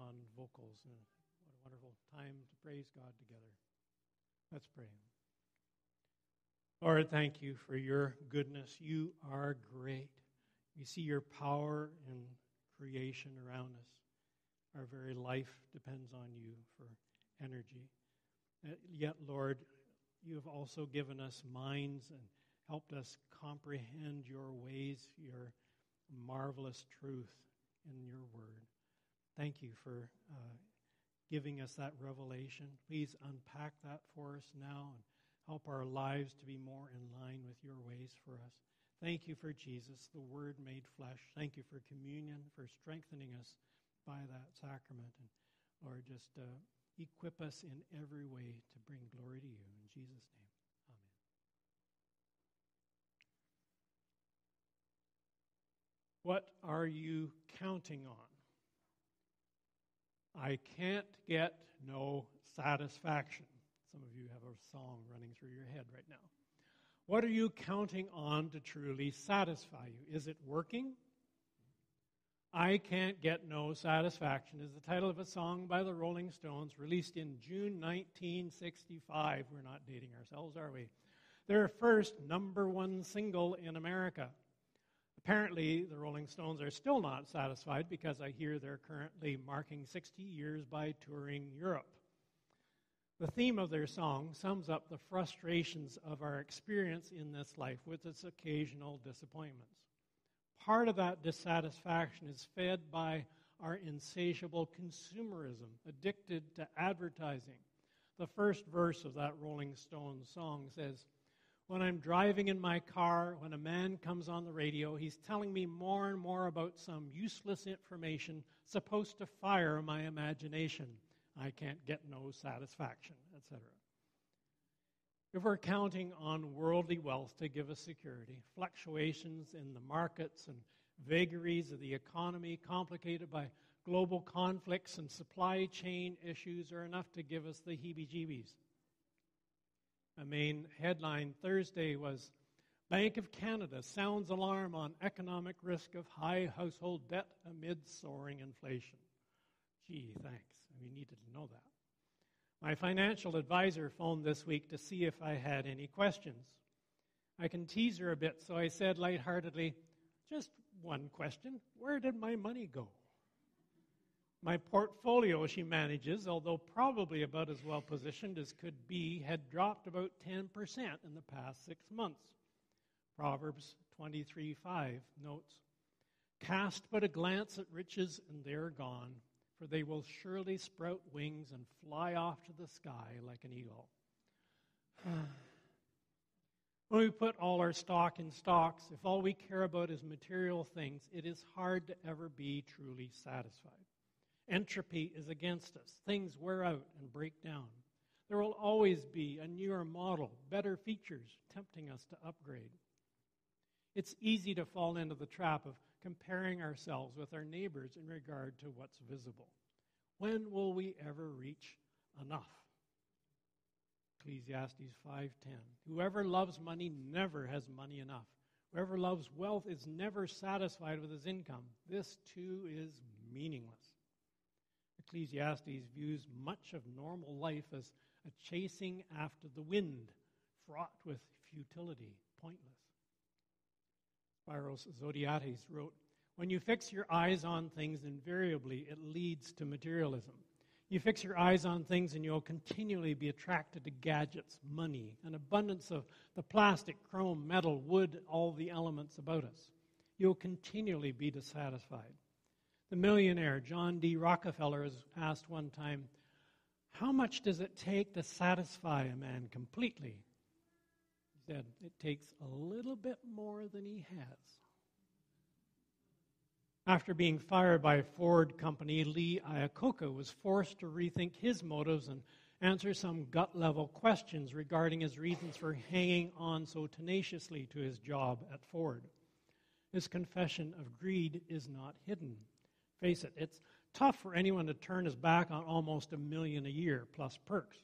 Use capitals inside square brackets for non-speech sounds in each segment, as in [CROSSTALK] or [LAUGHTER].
On vocals. And what a wonderful time to praise God together. Let's pray. Lord, thank you for your goodness. You are great. We see your power in creation around us. Our very life depends on you for energy. Uh, yet, Lord, you have also given us minds and helped us comprehend your ways, your marvelous truth in your word. Thank you for uh, giving us that revelation. Please unpack that for us now and help our lives to be more in line with your ways for us. Thank you for Jesus, the Word made flesh. Thank you for communion, for strengthening us by that sacrament. And Lord, just uh, equip us in every way to bring glory to you. In Jesus' name. Amen. What are you counting on? I can't get no satisfaction. Some of you have a song running through your head right now. What are you counting on to truly satisfy you? Is it working? I Can't Get No Satisfaction is the title of a song by the Rolling Stones released in June 1965. We're not dating ourselves, are we? Their first number one single in America. Apparently, the Rolling Stones are still not satisfied because I hear they're currently marking 60 years by touring Europe. The theme of their song sums up the frustrations of our experience in this life with its occasional disappointments. Part of that dissatisfaction is fed by our insatiable consumerism, addicted to advertising. The first verse of that Rolling Stones song says, when I'm driving in my car, when a man comes on the radio, he's telling me more and more about some useless information supposed to fire my imagination. I can't get no satisfaction, etc. If we're counting on worldly wealth to give us security, fluctuations in the markets and vagaries of the economy complicated by global conflicts and supply chain issues are enough to give us the heebie jeebies. A main headline Thursday was Bank of Canada sounds alarm on economic risk of high household debt amid soaring inflation. Gee, thanks. We needed to know that. My financial advisor phoned this week to see if I had any questions. I can tease her a bit, so I said lightheartedly, just one question Where did my money go? My portfolio she manages, although probably about as well positioned as could be, had dropped about 10% in the past six months. Proverbs 23:5 notes, Cast but a glance at riches, and they are gone, for they will surely sprout wings and fly off to the sky like an eagle. [SIGHS] when we put all our stock in stocks, if all we care about is material things, it is hard to ever be truly satisfied. Entropy is against us. Things wear out and break down. There will always be a newer model, better features tempting us to upgrade. It's easy to fall into the trap of comparing ourselves with our neighbors in regard to what's visible. When will we ever reach enough? Ecclesiastes 5:10. Whoever loves money never has money enough. Whoever loves wealth is never satisfied with his income. This too is meaningless. Ecclesiastes views much of normal life as a chasing after the wind, fraught with futility, pointless. Spiros Zodhiates wrote, When you fix your eyes on things, invariably it leads to materialism. You fix your eyes on things and you'll continually be attracted to gadgets, money, an abundance of the plastic, chrome, metal, wood, all the elements about us. You'll continually be dissatisfied. The millionaire John D. Rockefeller was asked one time, How much does it take to satisfy a man completely? He said, It takes a little bit more than he has. After being fired by Ford Company, Lee Iacocca was forced to rethink his motives and answer some gut level questions regarding his reasons for hanging on so tenaciously to his job at Ford. His confession of greed is not hidden. Face it, it's tough for anyone to turn his back on almost a million a year plus perks.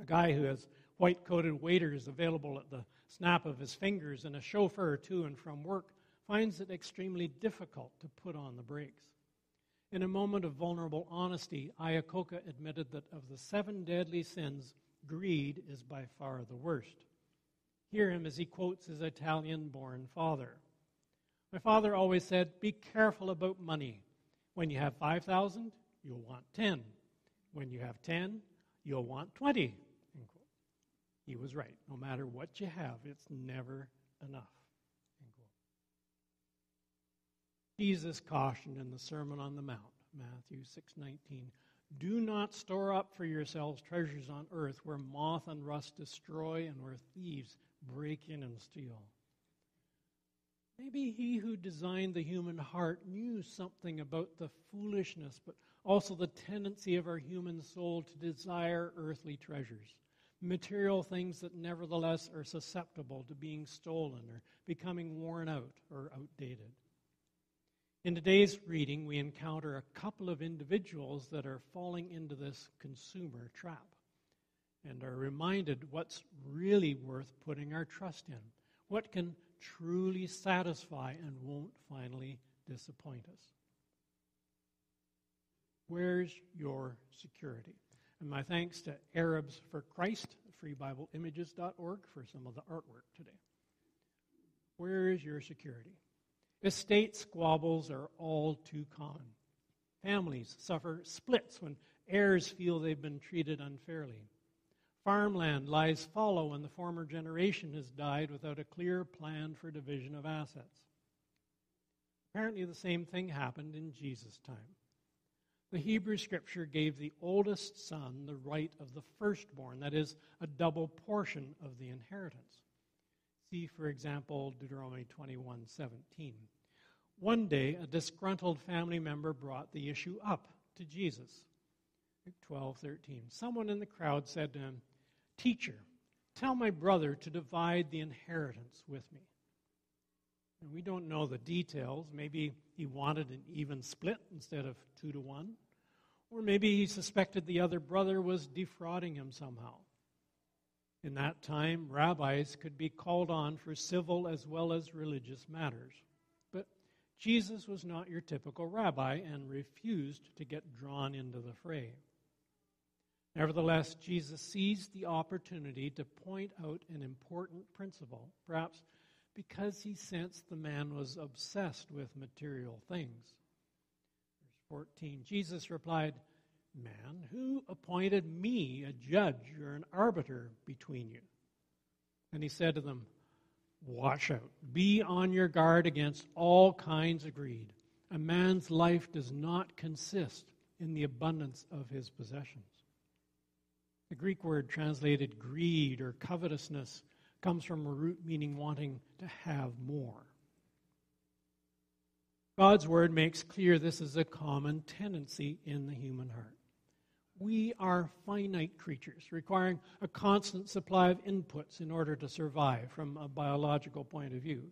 A guy who has white coated waiters available at the snap of his fingers and a chauffeur to and from work finds it extremely difficult to put on the brakes. In a moment of vulnerable honesty, Iacocca admitted that of the seven deadly sins, greed is by far the worst. Hear him as he quotes his Italian born father. My father always said, Be careful about money. When you have 5,000, you'll want 10. When you have 10, you'll want 20. He was right. No matter what you have, it's never enough. Jesus cautioned in the Sermon on the Mount, Matthew 6:19, "Do not store up for yourselves treasures on earth where moth and rust destroy and where thieves break in and steal." Maybe he who designed the human heart knew something about the foolishness, but also the tendency of our human soul to desire earthly treasures, material things that nevertheless are susceptible to being stolen or becoming worn out or outdated. In today's reading, we encounter a couple of individuals that are falling into this consumer trap and are reminded what's really worth putting our trust in, what can truly satisfy and won't finally disappoint us. Where's your security? And my thanks to Arabs for Christ, freebibleimages.org, for some of the artwork today. Where is your security? Estate squabbles are all too common. Families suffer splits when heirs feel they've been treated unfairly. Farmland lies fallow when the former generation has died without a clear plan for division of assets. Apparently, the same thing happened in Jesus' time. The Hebrew scripture gave the oldest son the right of the firstborn, that is, a double portion of the inheritance. See, for example, Deuteronomy 21 17. One day, a disgruntled family member brought the issue up to Jesus. Luke 12 13. Someone in the crowd said to him, Teacher, tell my brother to divide the inheritance with me. And we don't know the details. Maybe he wanted an even split instead of two to one. Or maybe he suspected the other brother was defrauding him somehow. In that time, rabbis could be called on for civil as well as religious matters. But Jesus was not your typical rabbi and refused to get drawn into the fray. Nevertheless, Jesus seized the opportunity to point out an important principle, perhaps because he sensed the man was obsessed with material things. Verse 14 Jesus replied, Man, who appointed me a judge or an arbiter between you? And he said to them, Watch out. Be on your guard against all kinds of greed. A man's life does not consist in the abundance of his possessions. The Greek word translated greed or covetousness comes from a root meaning wanting to have more. God's word makes clear this is a common tendency in the human heart. We are finite creatures, requiring a constant supply of inputs in order to survive from a biological point of view.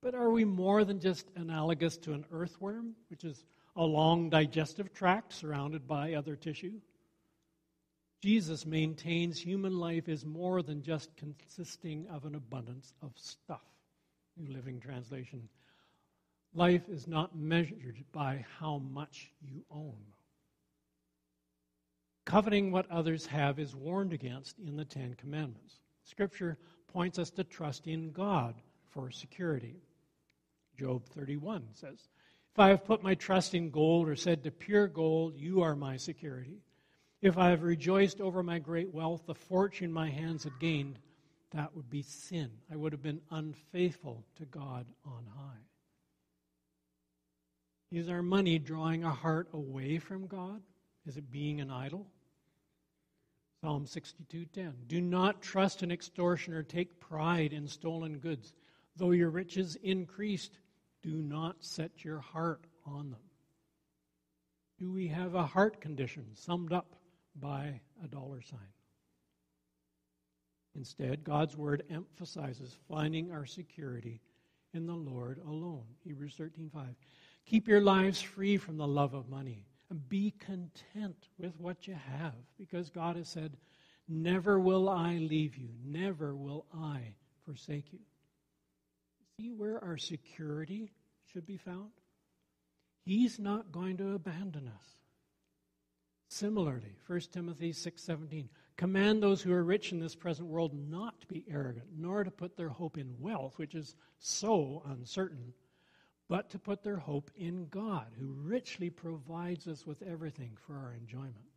But are we more than just analogous to an earthworm, which is a long digestive tract surrounded by other tissue? Jesus maintains human life is more than just consisting of an abundance of stuff. New Living Translation. Life is not measured by how much you own. Coveting what others have is warned against in the Ten Commandments. Scripture points us to trust in God for security. Job 31 says, If I have put my trust in gold or said to pure gold, You are my security if I have rejoiced over my great wealth, the fortune my hands had gained, that would be sin. I would have been unfaithful to God on high. Is our money drawing our heart away from God? Is it being an idol? Psalm 62:10 Do not trust an extortioner take pride in stolen goods though your riches increased do not set your heart on them Do we have a heart condition summed up by a dollar sign. Instead, God's word emphasizes finding our security in the Lord alone. Hebrews 13:5. Keep your lives free from the love of money and be content with what you have because God has said, "Never will I leave you, never will I forsake you." See where our security should be found? He's not going to abandon us. Similarly, 1 Timothy 6:17, command those who are rich in this present world not to be arrogant, nor to put their hope in wealth, which is so uncertain, but to put their hope in God, who richly provides us with everything for our enjoyment.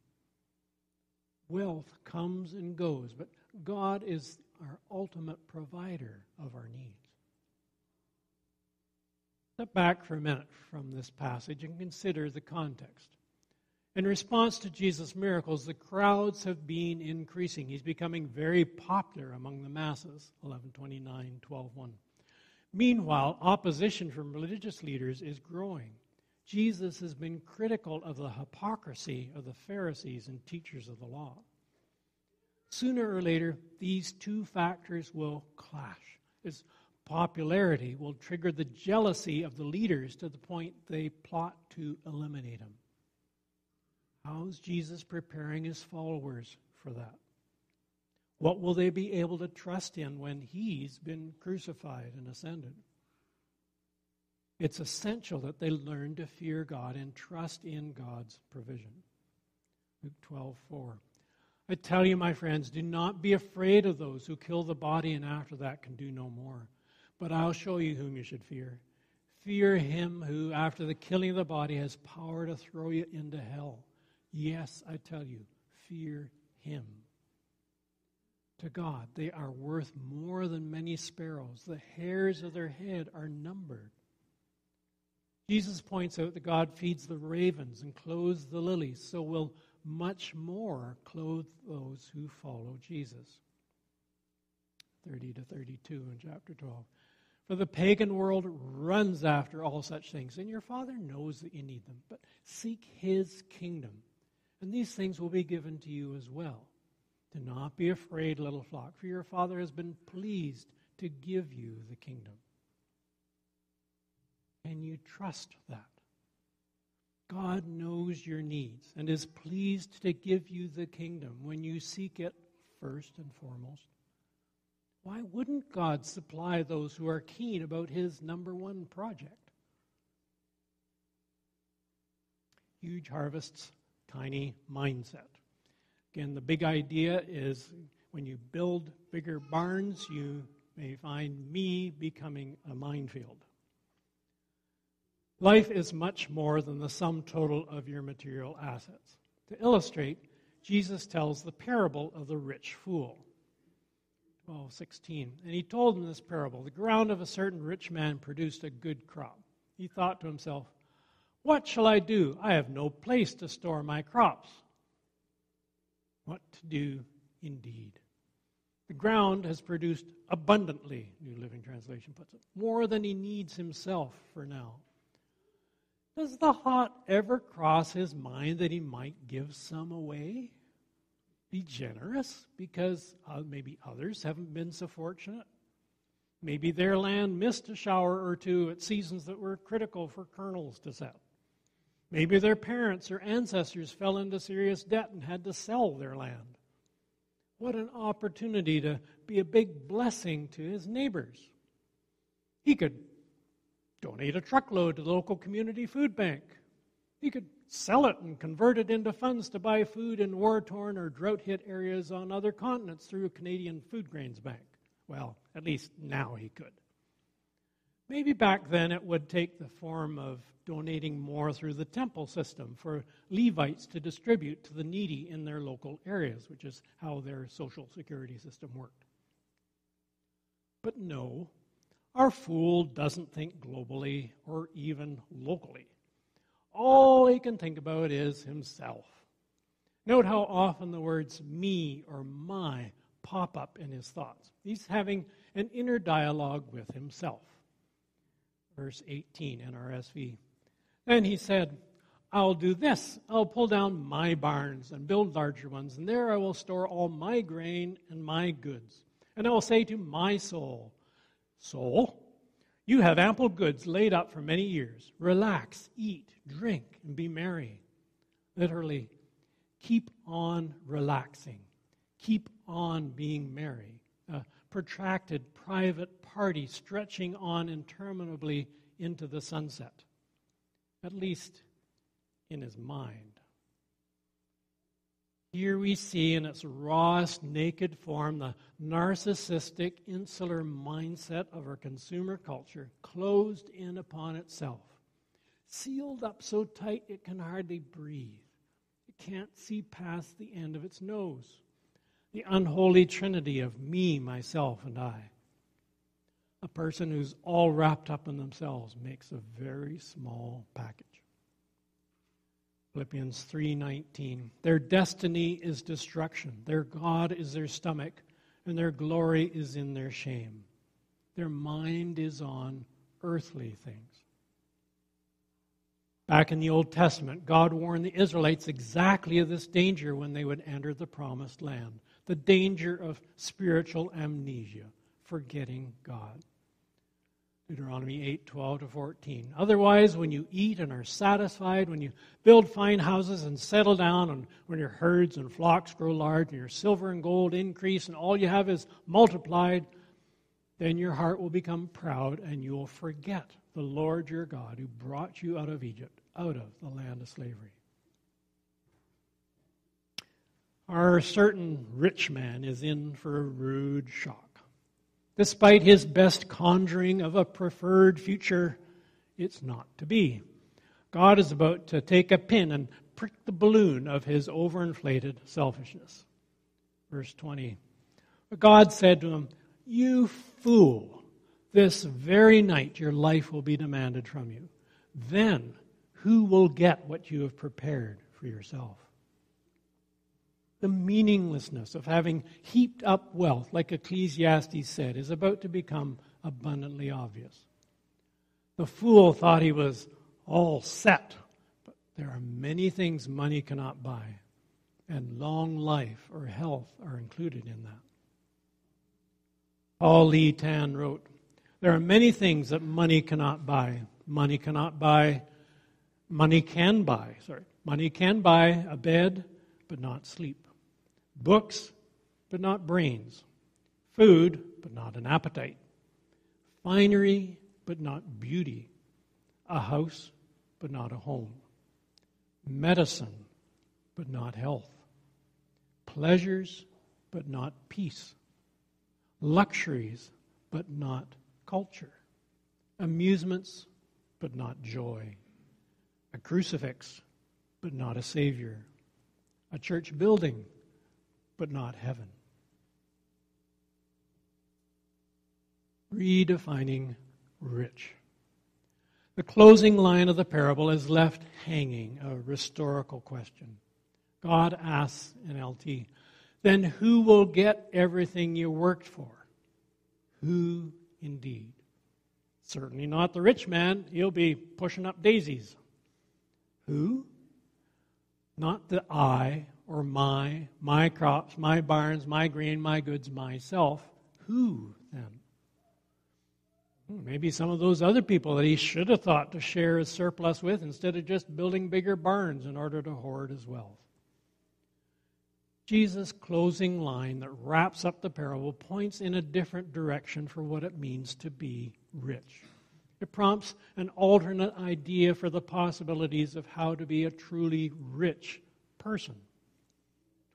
Wealth comes and goes, but God is our ultimate provider of our needs. Step back for a minute from this passage and consider the context. In response to Jesus' miracles, the crowds have been increasing. He's becoming very popular among the masses. 1129, 12.1. Meanwhile, opposition from religious leaders is growing. Jesus has been critical of the hypocrisy of the Pharisees and teachers of the law. Sooner or later, these two factors will clash. His popularity will trigger the jealousy of the leaders to the point they plot to eliminate him. How's Jesus preparing his followers for that? What will they be able to trust in when he's been crucified and ascended? It's essential that they learn to fear God and trust in God's provision. Luke 12, 4. I tell you, my friends, do not be afraid of those who kill the body and after that can do no more. But I'll show you whom you should fear. Fear him who, after the killing of the body, has power to throw you into hell. Yes, I tell you, fear him. To God, they are worth more than many sparrows. The hairs of their head are numbered. Jesus points out that God feeds the ravens and clothes the lilies, so will much more clothe those who follow Jesus. 30 to 32 in chapter 12. For the pagan world runs after all such things, and your Father knows that you need them. But seek His kingdom, and these things will be given to you as well. Do not be afraid, little flock, for your Father has been pleased to give you the kingdom. Can you trust that? God knows your needs and is pleased to give you the kingdom when you seek it first and foremost. Why wouldn't God supply those who are keen about his number one project? Huge harvests, tiny mindset. Again, the big idea is when you build bigger barns, you may find me becoming a minefield. Life is much more than the sum total of your material assets. To illustrate, Jesus tells the parable of the rich fool. 12, 16. And he told him this parable The ground of a certain rich man produced a good crop. He thought to himself, What shall I do? I have no place to store my crops. What to do indeed? The ground has produced abundantly, New Living Translation puts it, more than he needs himself for now. Does the thought ever cross his mind that he might give some away? Be generous because uh, maybe others haven't been so fortunate. Maybe their land missed a shower or two at seasons that were critical for kernels to set. Maybe their parents or ancestors fell into serious debt and had to sell their land. What an opportunity to be a big blessing to his neighbors. He could donate a truckload to the local community food bank. He could sell it and convert it into funds to buy food in war torn or drought hit areas on other continents through a Canadian Food Grains Bank. Well, at least now he could. Maybe back then it would take the form of donating more through the temple system for Levites to distribute to the needy in their local areas, which is how their social security system worked. But no, our fool doesn't think globally or even locally. All he can think about is himself. Note how often the words me or my pop up in his thoughts. He's having an inner dialogue with himself. Verse 18 NRSV. Then he said, I'll do this. I'll pull down my barns and build larger ones, and there I will store all my grain and my goods. And I will say to my soul, Soul, you have ample goods laid up for many years. Relax, eat, drink, and be merry. Literally, keep on relaxing. Keep on being merry. A protracted private party stretching on interminably into the sunset. at least in his mind. Here we see in its rawest, naked form the narcissistic, insular mindset of our consumer culture, closed in upon itself, sealed up so tight it can hardly breathe. It can't see past the end of its nose. The unholy trinity of me, myself, and I. A person who's all wrapped up in themselves makes a very small package. Philippians 3:19 Their destiny is destruction their god is their stomach and their glory is in their shame their mind is on earthly things Back in the Old Testament God warned the Israelites exactly of this danger when they would enter the promised land the danger of spiritual amnesia forgetting God Deuteronomy 8, 12 to 14. Otherwise, when you eat and are satisfied, when you build fine houses and settle down, and when your herds and flocks grow large, and your silver and gold increase, and all you have is multiplied, then your heart will become proud, and you will forget the Lord your God who brought you out of Egypt, out of the land of slavery. Our certain rich man is in for a rude shock. Despite his best conjuring of a preferred future, it's not to be. God is about to take a pin and prick the balloon of his overinflated selfishness. Verse 20. But God said to him, You fool, this very night your life will be demanded from you. Then who will get what you have prepared for yourself? The meaninglessness of having heaped up wealth, like Ecclesiastes said, is about to become abundantly obvious. The fool thought he was all set, but there are many things money cannot buy, and long life or health are included in that. Paul Lee Tan wrote, There are many things that money cannot buy. Money cannot buy, money can buy, sorry. Money can buy a bed, but not sleep books, but not brains, food, but not an appetite, finery, but not beauty, a house, but not a home, medicine, but not health, pleasures, but not peace, luxuries, but not culture, amusements, but not joy, a crucifix, but not a Savior, a church building, but not heaven. Redefining rich. The closing line of the parable is left hanging a rhetorical question. God asks NLT, then who will get everything you worked for? Who indeed? Certainly not the rich man. He'll be pushing up daisies. Who? Not the I or my, my crops, my barns, my grain, my goods, myself. Who then? Hmm, maybe some of those other people that he should have thought to share his surplus with instead of just building bigger barns in order to hoard his wealth. Jesus' closing line that wraps up the parable points in a different direction for what it means to be rich. It prompts an alternate idea for the possibilities of how to be a truly rich person.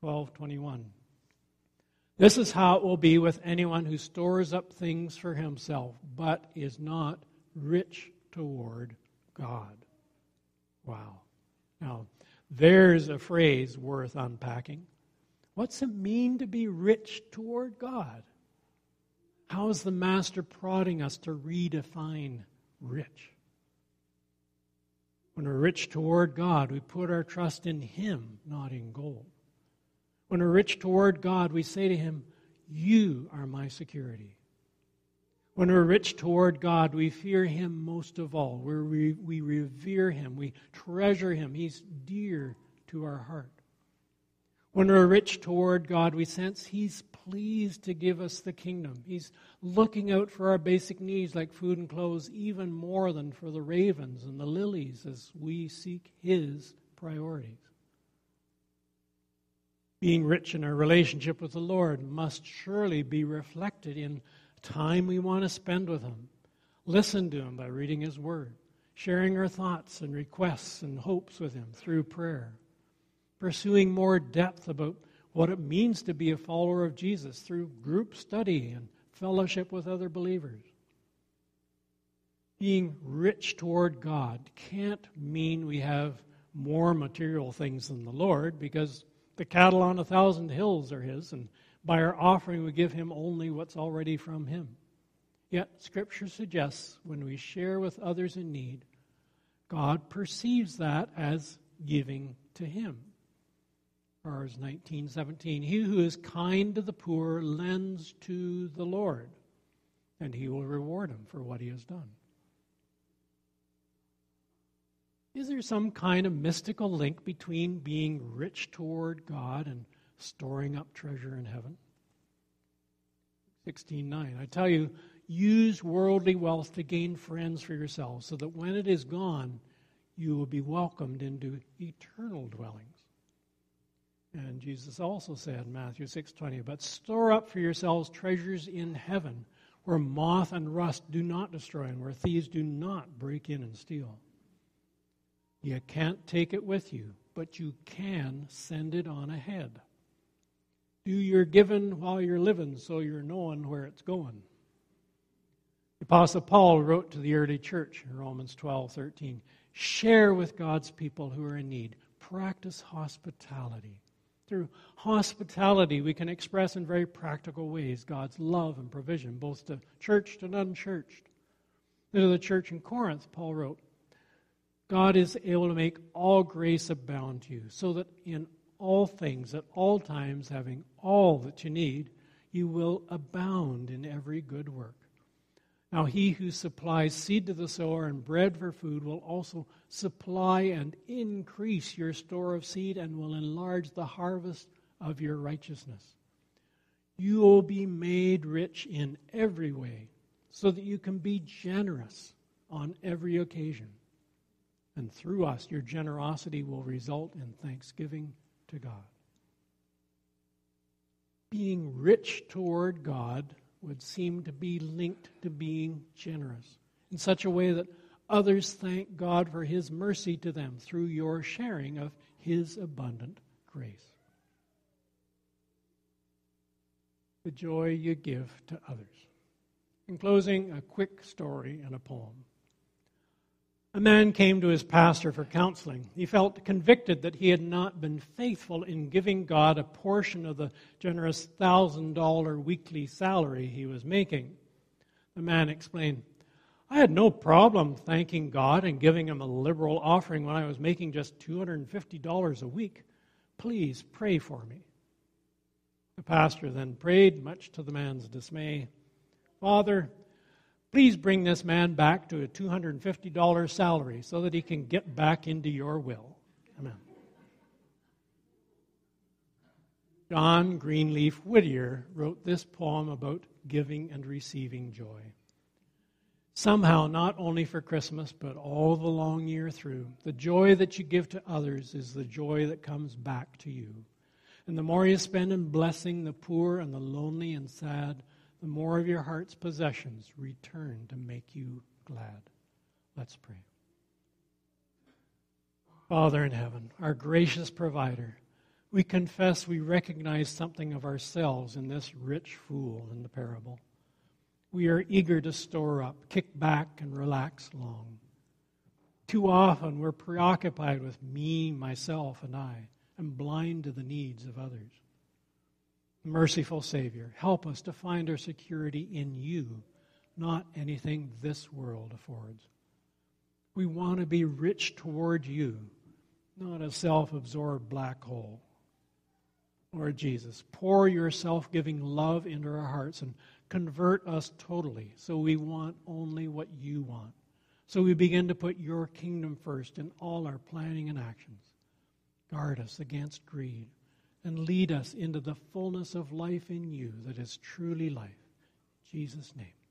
12:21. This is how it will be with anyone who stores up things for himself but is not rich toward God. Wow. Now, there's a phrase worth unpacking. What's it mean to be rich toward God? How is the Master prodding us to redefine rich? When we're rich toward God, we put our trust in Him, not in gold. When we're rich toward God, we say to Him, You are my security. When we're rich toward God, we fear Him most of all. we we revere Him. We treasure Him. He's dear to our heart. When we're rich toward God, we sense He's pleased to give us the kingdom. He's looking out for our basic needs like food and clothes even more than for the ravens and the lilies as we seek His priorities. Being rich in our relationship with the Lord must surely be reflected in time we want to spend with Him. Listen to Him by reading His Word. sharing our thoughts and requests and hopes with Him through prayer, pursuing more depth about what it means to be a follower of Jesus through group study and fellowship with other believers. Being rich toward God can't mean we have more material things than the Lord because the cattle on a thousand hills are His, and by our offering we give Him only what's already from Him. Yet, Scripture suggests when we share with others in need, God perceives that as giving to Him. Proverbs 19:17 He who is kind to the poor lends to the Lord, and he will reward him for what he has done. Is there some kind of mystical link between being rich toward God and storing up treasure in heaven? 16:9 I tell you use worldly wealth to gain friends for yourselves so that when it is gone you will be welcomed into eternal dwellings. And Jesus also said in Matthew 6:20, "But store up for yourselves treasures in heaven, where moth and rust do not destroy and where thieves do not break in and steal." You can't take it with you, but you can send it on ahead. Do your giving while you're living so you're knowing where it's going. The Apostle Paul wrote to the early church in Romans 12 13, share with God's people who are in need, practice hospitality. Through hospitality, we can express in very practical ways God's love and provision, both to churched and unchurched. To the church in Corinth, Paul wrote, God is able to make all grace abound to you, so that in all things, at all times, having all that you need, you will abound in every good work. Now, he who supplies seed to the sower and bread for food will also supply and increase your store of seed and will enlarge the harvest of your righteousness. You will be made rich in every way so that you can be generous on every occasion. And through us, your generosity will result in thanksgiving to God. Being rich toward God would seem to be linked to being generous in such a way that others thank God for His mercy to them through your sharing of His abundant grace. The joy you give to others. In closing, a quick story and a poem. A man came to his pastor for counseling. He felt convicted that he had not been faithful in giving God a portion of the generous $1,000 weekly salary he was making. The man explained, I had no problem thanking God and giving him a liberal offering when I was making just $250 a week. Please pray for me. The pastor then prayed, much to the man's dismay Father, Please bring this man back to a $250 salary so that he can get back into your will. Amen. John Greenleaf Whittier wrote this poem about giving and receiving joy. Somehow, not only for Christmas, but all the long year through, the joy that you give to others is the joy that comes back to you. And the more you spend in blessing the poor and the lonely and sad, the more of your heart's possessions return to make you glad. Let's pray. Father in heaven, our gracious provider, we confess we recognize something of ourselves in this rich fool in the parable. We are eager to store up, kick back, and relax long. Too often we're preoccupied with me, myself, and I, and blind to the needs of others. Merciful Savior, help us to find our security in you, not anything this world affords. We want to be rich toward you, not a self absorbed black hole. Lord Jesus, pour your self giving love into our hearts and convert us totally so we want only what you want. So we begin to put your kingdom first in all our planning and actions. Guard us against greed and lead us into the fullness of life in you that is truly life. In Jesus' name.